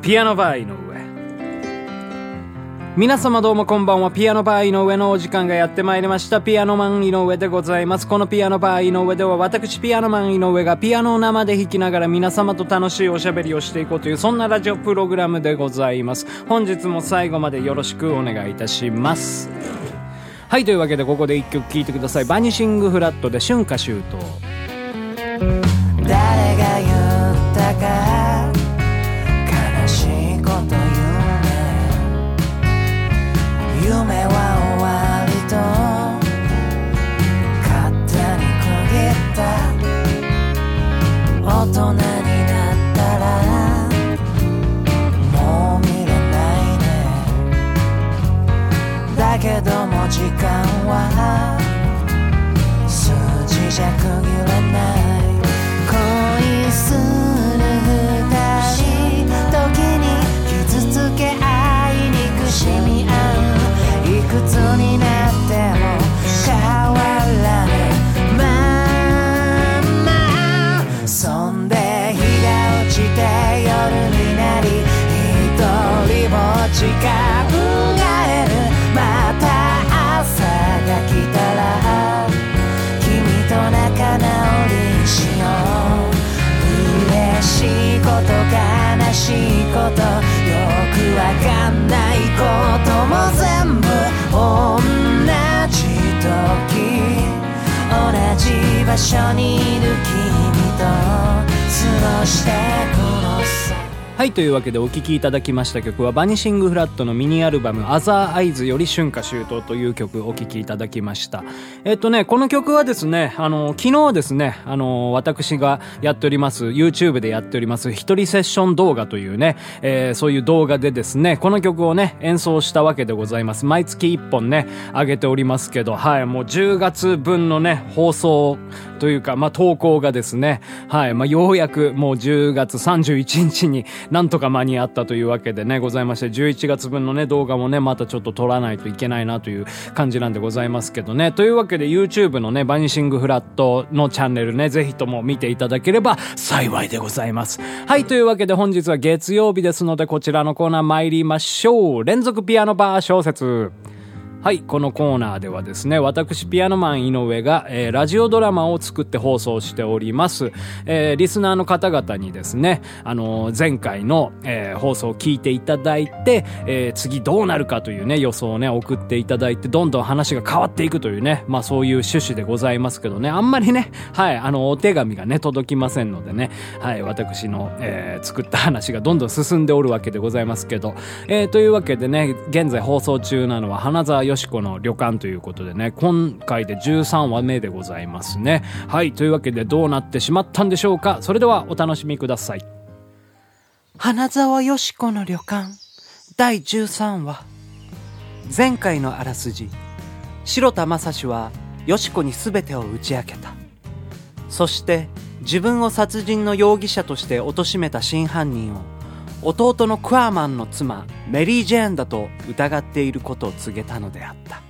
ピアノバー井上。皆様どうもこんばんは。ピアノバー井上のお時間がやってまいりました。ピアノマン井上でございます。このピアノバー井上では私ピアノマン井上がピアノを生で弾きながら皆様と楽しいおしゃべりをしていこうというそんなラジオプログラムでございます。本日も最後までよろしくお願いいたします。はいというわけでここで一曲聴いてください。バニシングフラットで春夏秋冬。誰が言ったか悲しいこと夢。夢は場所にいる君と過ごしてくはい、というわけでお聴きいただきました曲はバニシングフラットのミニアルバムアザーアイズより春夏秋冬という曲お聴きいただきました。えっとね、この曲はですね、あの、昨日ですね、あの、私がやっております、YouTube でやっております、一人セッション動画というね、えーそういう動画でですね、この曲をね、演奏したわけでございます。毎月1本ね、上げておりますけど、はい、もう10月分のね、放送というか、まあ、投稿がですね、はい、まあ、ようやくもう10月31日になんとか間に合ったというわけでね、ございまして、11月分のね、動画もね、またちょっと撮らないといけないなという感じなんでございますけどね。というわけで YouTube のね、バニシングフラットのチャンネルね、ぜひとも見ていただければ幸いでございます。はい、というわけで本日は月曜日ですので、こちらのコーナー参りましょう。連続ピアノバー小説。はい、このコーナーではですね、私、ピアノマン井上が、えーラジオドラマを作って放送しております。えーリスナーの方々にですね、あのー前回の、えー放送を聞いていただいて、えー次どうなるかというね、予想をね、送っていただいて、どんどん話が変わっていくというね、まあそういう趣旨でございますけどね、あんまりね、はい、あの、お手紙がね、届きませんのでね、はい、私の、えー作った話がどんどん進んでおるわけでございますけど、えーというわけでね、現在放送中なのは花沢よしこの旅館ということでね、今回で13話目でございますね。はい、というわけでどうなってしまったんでしょうか？それではお楽しみください。花沢よしこの旅館第13話前回のあらすじ白田正史はよしこに全てを打ち明けたそして自分を殺人の容疑者として貶めた真犯人を弟のクワーマンの妻メリー・ジェーンだと疑っていることを告げたのであった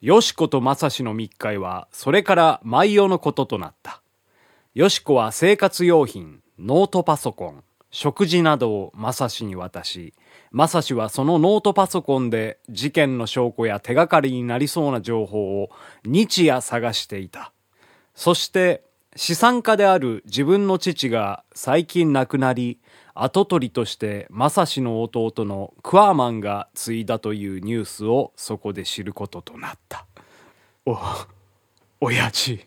よしことまさしの密会は、それから毎夜のこととなった。よしこは生活用品、ノートパソコン、食事などをまさしに渡し、まさしはそのノートパソコンで事件の証拠や手がかりになりそうな情報を日夜探していた。そして、資産家である自分の父が最近亡くなり、跡取りとしてマサシの弟のクワーマンが継いだというニュースをそこで知ることとなった。お、親父。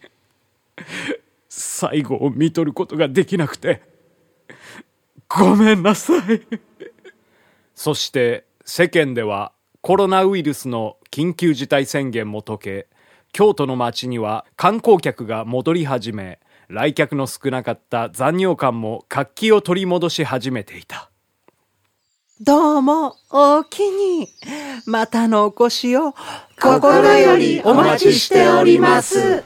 最後を見とることができなくて、ごめんなさい。そして世間ではコロナウイルスの緊急事態宣言も解け、京都の街には観光客が戻り始め、来客の少なかった残尿館も活気を取り戻し始めていた。どうも、おおきに。またのお越しを、心よりお待ちしております。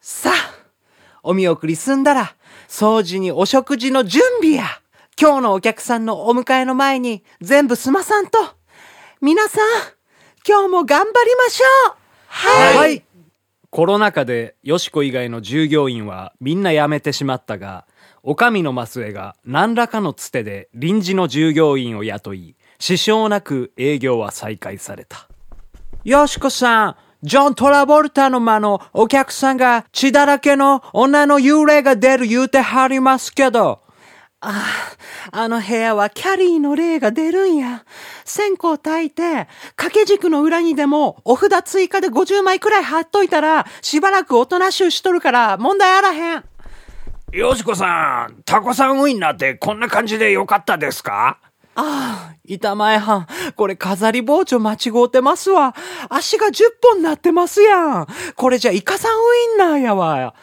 さあ、お見送り済んだら、掃除にお食事の準備や。今日のお客さんのお迎えの前に全部済まさんと。皆さん、今日も頑張りましょうはいはいコロナ禍でよしこ以外の従業員はみんな辞めてしまったが、お上のマスエが何らかのつてで臨時の従業員を雇い、支障なく営業は再開された。よしこさん、ジョン・トラボルタの間のお客さんが血だらけの女の幽霊が出る言うてはりますけど。ああ、あの部屋はキャリーの霊が出るんや。線香焚いて、掛け軸の裏にでもお札追加で50枚くらい貼っといたら、しばらくおとなしとるから問題あらへん。よしこさん、タコさんウインナーってこんな感じでよかったですか？ああ、板前藩。これ飾り包丁間違うてますわ。足が10本なってますやん。これじゃイカさんウインナーやわ。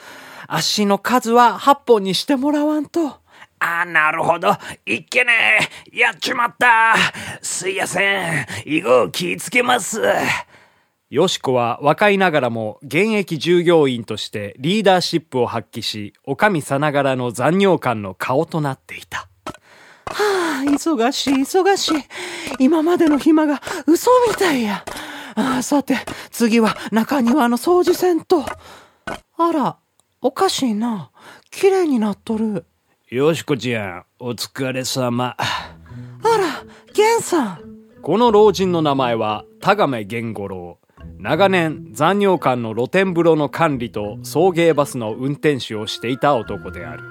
足の数は8本にしてもらわんと。ああ、なるほど。いっけねやっちまった。すいやせん。以後気ぃつけます。よしこは若いながらも現役従業員としてリーダーシップを発揮し、おかみさながらの残尿感の顔となっていた。はあ、忙しい、忙しい。今までの暇が嘘みたいや。ああ、さて、次は中庭の掃除せんと。あら、おかしいな。綺麗になっとる。よしこちゃん、お疲れ様。あら、ゲンさん。この老人の名前は田亀源五郎。長年残尿館の露天風呂の管理と送迎バスの運転手をしていた男である。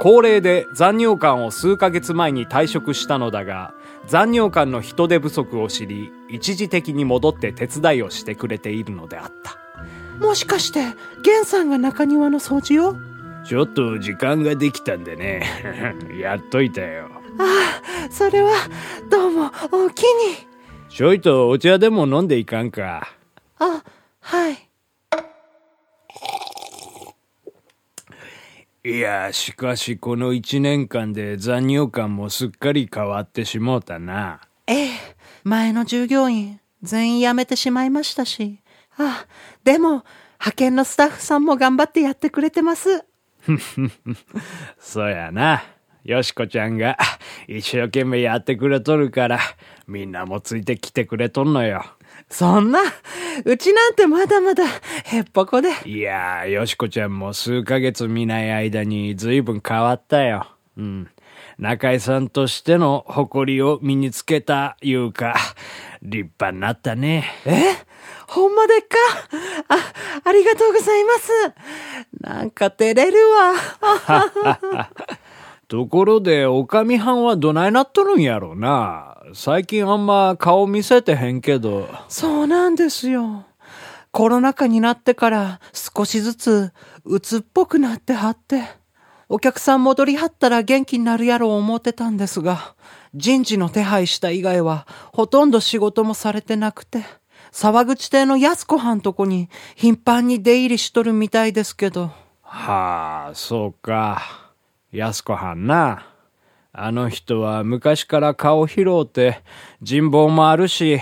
高齢で残尿館を数ヶ月前に退職したのだが、残尿館の人手不足を知り、一時的に戻って手伝いをしてくれているのであった。もしかして、ゲンさんが中庭の掃除を？ちょっと時間ができたんでね。やっといたよ。ああ、それは、どうも、おおきに。ちょいとお茶でも飲んでいかんか。あ、はい。いや、しかしこの一年間で残尿感もすっかり変わってしもうたな。ええ、前の従業員、全員辞めてしまいましたし。あ、でも、派遣のスタッフさんも頑張ってやってくれてます。そうやな。よしこちゃんが一生懸命やってくれとるから、みんなもついてきてくれとんのよ。そんな、うちなんてまだまだ、へっぽこで。いやー、よしこちゃんも数ヶ月見ない間に随分変わったよ。うん。中井さんとしての誇りを身につけたいうか、立派になったね。え？ほんまでっか？あ、ありがとうございます。なんか照れるわ。ところで、おかみはんはどないなっとるんやろな。最近あんま顔見せてへんけど。そうなんですよ。コロナ禍になってから少しずつ鬱っぽくなってはって。お客さん戻りはったら元気になるやろう思ってたんですが、人事の手配した以外はほとんど仕事もされてなくて、沢口邸の安子はんとこに頻繁に出入りしとるみたいですけど。はあ、そうか。安子はんな。あの人は昔から顔拾うて、人望もあるし、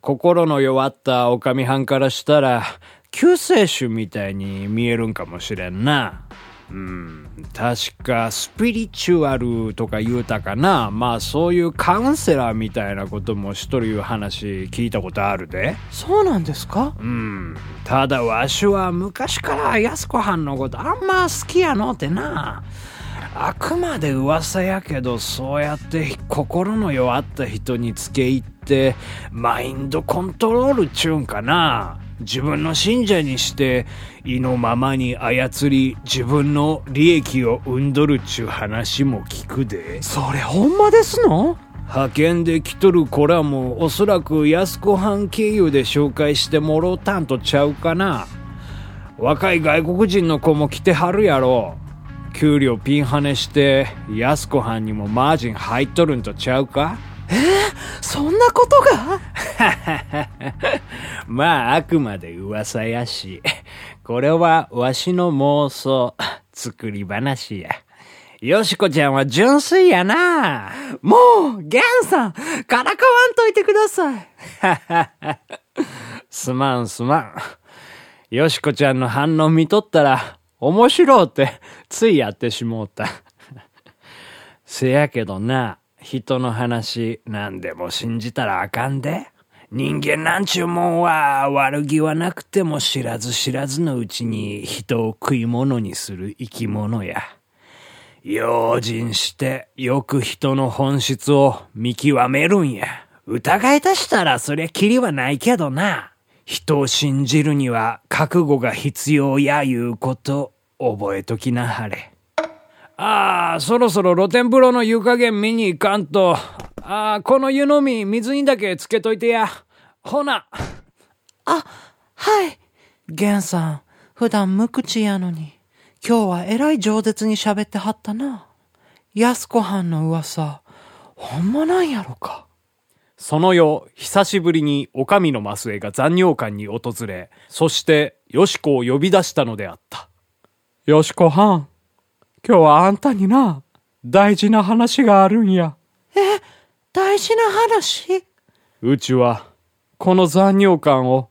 心の弱ったおかみはんからしたら、救世主みたいに見えるんかもしれんな。うん、確かスピリチュアルとか言うたかな。まあそういうカウンセラーみたいなこともしとるいう話聞いたことあるで。そうなんですか？うん。ただわしは昔から安子はんのことあんま好きやのってな。あくまで噂やけどそうやって心の弱った人につけ入ってマインドコントロールっちゅうんかな。自分の信者にして意のままに操り自分の利益を生んどるっちゅう話も聞くで。それほんまですの？派遣で来とる子らもおそらく安子藩経由で紹介してもろうたんとちゃうかな。若い外国人の子も来てはるやろ。給料ピンハネして安子藩にもマージン入っとるんとちゃうか？そんなことが？まああくまで噂やし これはわしの妄想作り話やよしこちゃんは純粋やなもう、ゲンさん、からかわんといてください。すまんすまん。よしこちゃんの反応見とったら、面白うって、ついやってしもうた。せやけどな、人の話、何でも信じたらあかんで。人間なんちゅうもんは悪気はなくても知らず知らずのうちに人を食い物にする生き物や。用心してよく人の本質を見極めるんや。疑い出したらそりゃキリはないけどな。人を信じるには覚悟が必要やいうこと覚えときなはれ。ああ、そろそろ露天風呂の湯加減見に行かんと。ああ、この湯飲み水にだけつけといてや。ほな。あ、はい。ゲンさん、普段無口やのに、今日はえらい饒舌に喋ってはったな。安子藩の噂、ほんまなんやろか。その夜、久しぶりにお上の増江が残尿館に訪れ、そして、よしこを呼び出したのであった。よしこはん、今日はあんたにな、大事な話があるんや。大事な話うちは、この残尿館を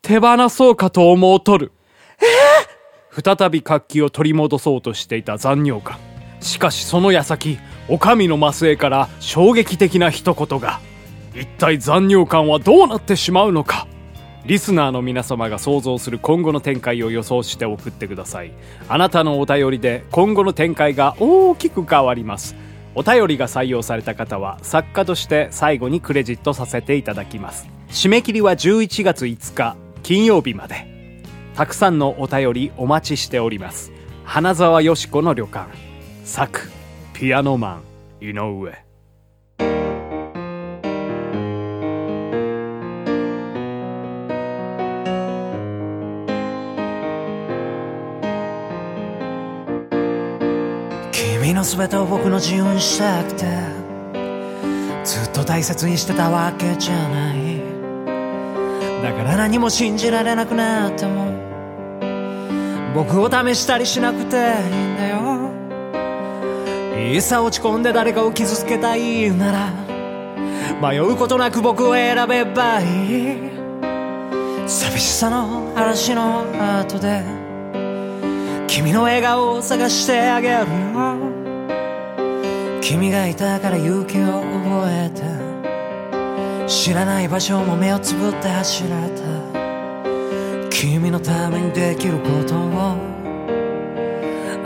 手放そうかと思うとる。再び活気を取り戻そうとしていた残尿館。しかしその矢先、お上の増江から衝撃的な一言が。一体残尿館はどうなってしまうのか？リスナーの皆様が想像する今後の展開を予想して送ってください。あなたのお便りで今後の展開が大きく変わります。お便りが採用された方は作家として最後にクレジットさせていただきます。締め切りは11月5日金曜日まで。たくさんのお便りお待ちしております。花沢よしこの旅館。作、ピアノマン、井上。君の全てを僕の自由にしたくてずっと大切にしてたわけじゃない。だから何も信じられなくなっても僕を試したりしなくていいんだよ。いざ落ち込んで誰かを傷つけたいなら迷うことなく僕を選べばいい。寂しさの嵐の後で君の笑顔を探してあげるよ。君がいたから勇気を覚えて知らない場所も目をつぶって走れた。君のためにできることを。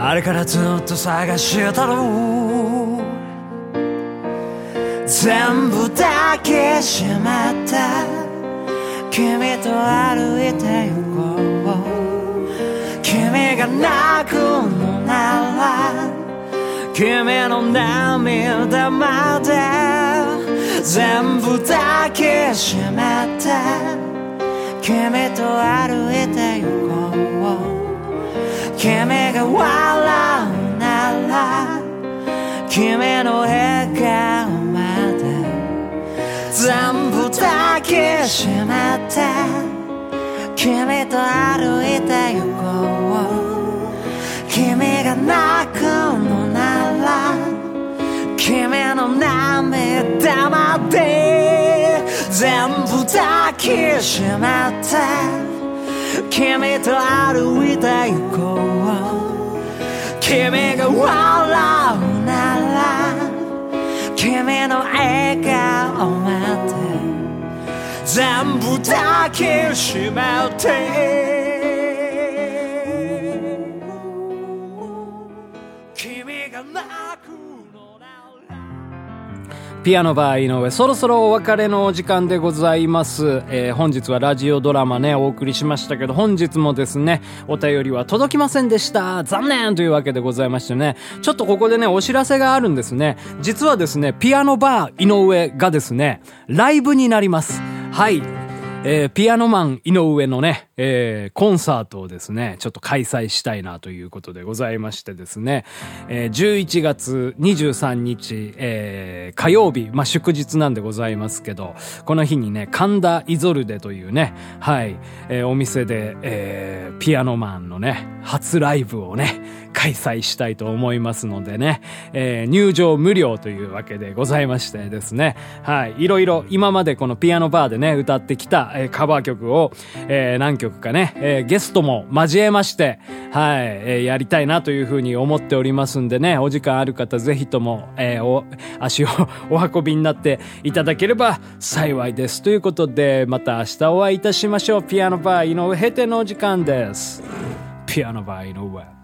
あれからずっと探してたろ全部抱きしめて君と歩いて行こう。君が泣くのなら君の涙まで全部抱きしめて君と歩いて行こう。君が笑うなら君の笑顔まで全部抱きしめて君と歩いて行こう。の涙まで全部抱きしめて君と歩いて行こう君が笑うなら君の笑顔まで全部抱きしめてピアノバー井上、そろそろお別れのお時間でございます。えー本日はラジオドラマね、お送りしましたけど、本日もですね、お便りは届きませんでした。残念というわけでございましてね、ちょっとここでね、お知らせがあるんですね。実はですね、ピアノバー井上がですね、ライブになります。はい。えーピアノマン井上のね、えーコンサートをですね、ちょっと開催したいなということでございましてですね、えー11月23日、えー火曜日、まあ、祝日なんでございますけど、この日にね、神田イゾルデというね、はい、えーお店で、えーピアノマンのね、初ライブをね、開催したいと思いますのでね、えー入場無料というわけでございましてですね、はい、いろいろ今までこのピアノバーでね、歌ってきた、えーカバー曲を、えー何曲かね、えーゲストも交えまして、はい、えーやりたいなというふうに思っておりますんでね、お時間ある方ぜひとも、えーお、足を お運びになっていただければ幸いです。ということで、また明日お会いいたしましょう。ピアノバー井上閉店のお時間です。ピアノバー井上。